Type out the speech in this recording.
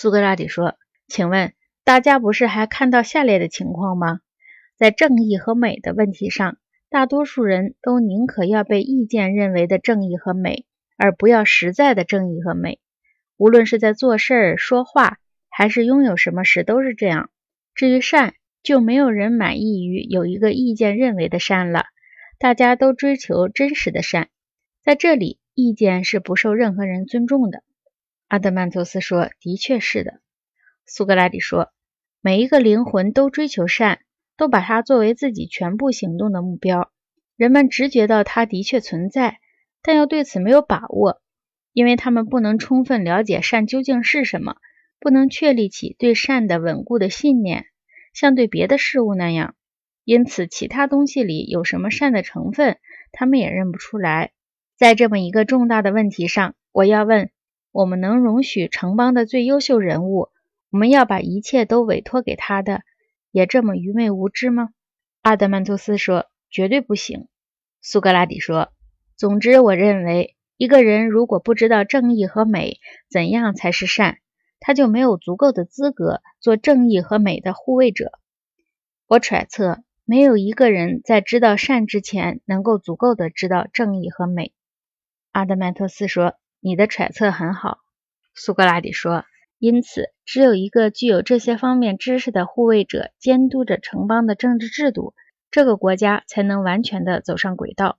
苏格拉底说：“请问大家不是还看到下列的情况吗？在正义和美的问题上，大多数人都宁可要被意见认为的正义和美，而不要实在的正义和美。无论是在做事儿、说话，还是拥有什么时，都是这样。至于善，就没有人满意于有一个意见认为的善了。大家都追求真实的善，在这里，意见是不受任何人尊重的。”阿德曼托斯说：“的确是的。”苏格拉底说：“每一个灵魂都追求善，都把它作为自己全部行动的目标。人们直觉到它的确存在，但又对此没有把握，因为他们不能充分了解善究竟是什么，不能确立起对善的稳固的信念，像对别的事物那样。因此，其他东西里有什么善的成分，他们也认不出来。在这么一个重大的问题上，我要问。”我们能容许城邦的最优秀人物，我们要把一切都委托给他的，也这么愚昧无知吗？阿德曼托斯说：“绝对不行。”苏格拉底说：“总之，我认为一个人如果不知道正义和美怎样才是善，他就没有足够的资格做正义和美的护卫者。我揣测，没有一个人在知道善之前能够足够的知道正义和美。”阿德曼托斯说。你的揣测很好，苏格拉底说。因此，只有一个具有这些方面知识的护卫者监督着城邦的政治制度，这个国家才能完全的走上轨道。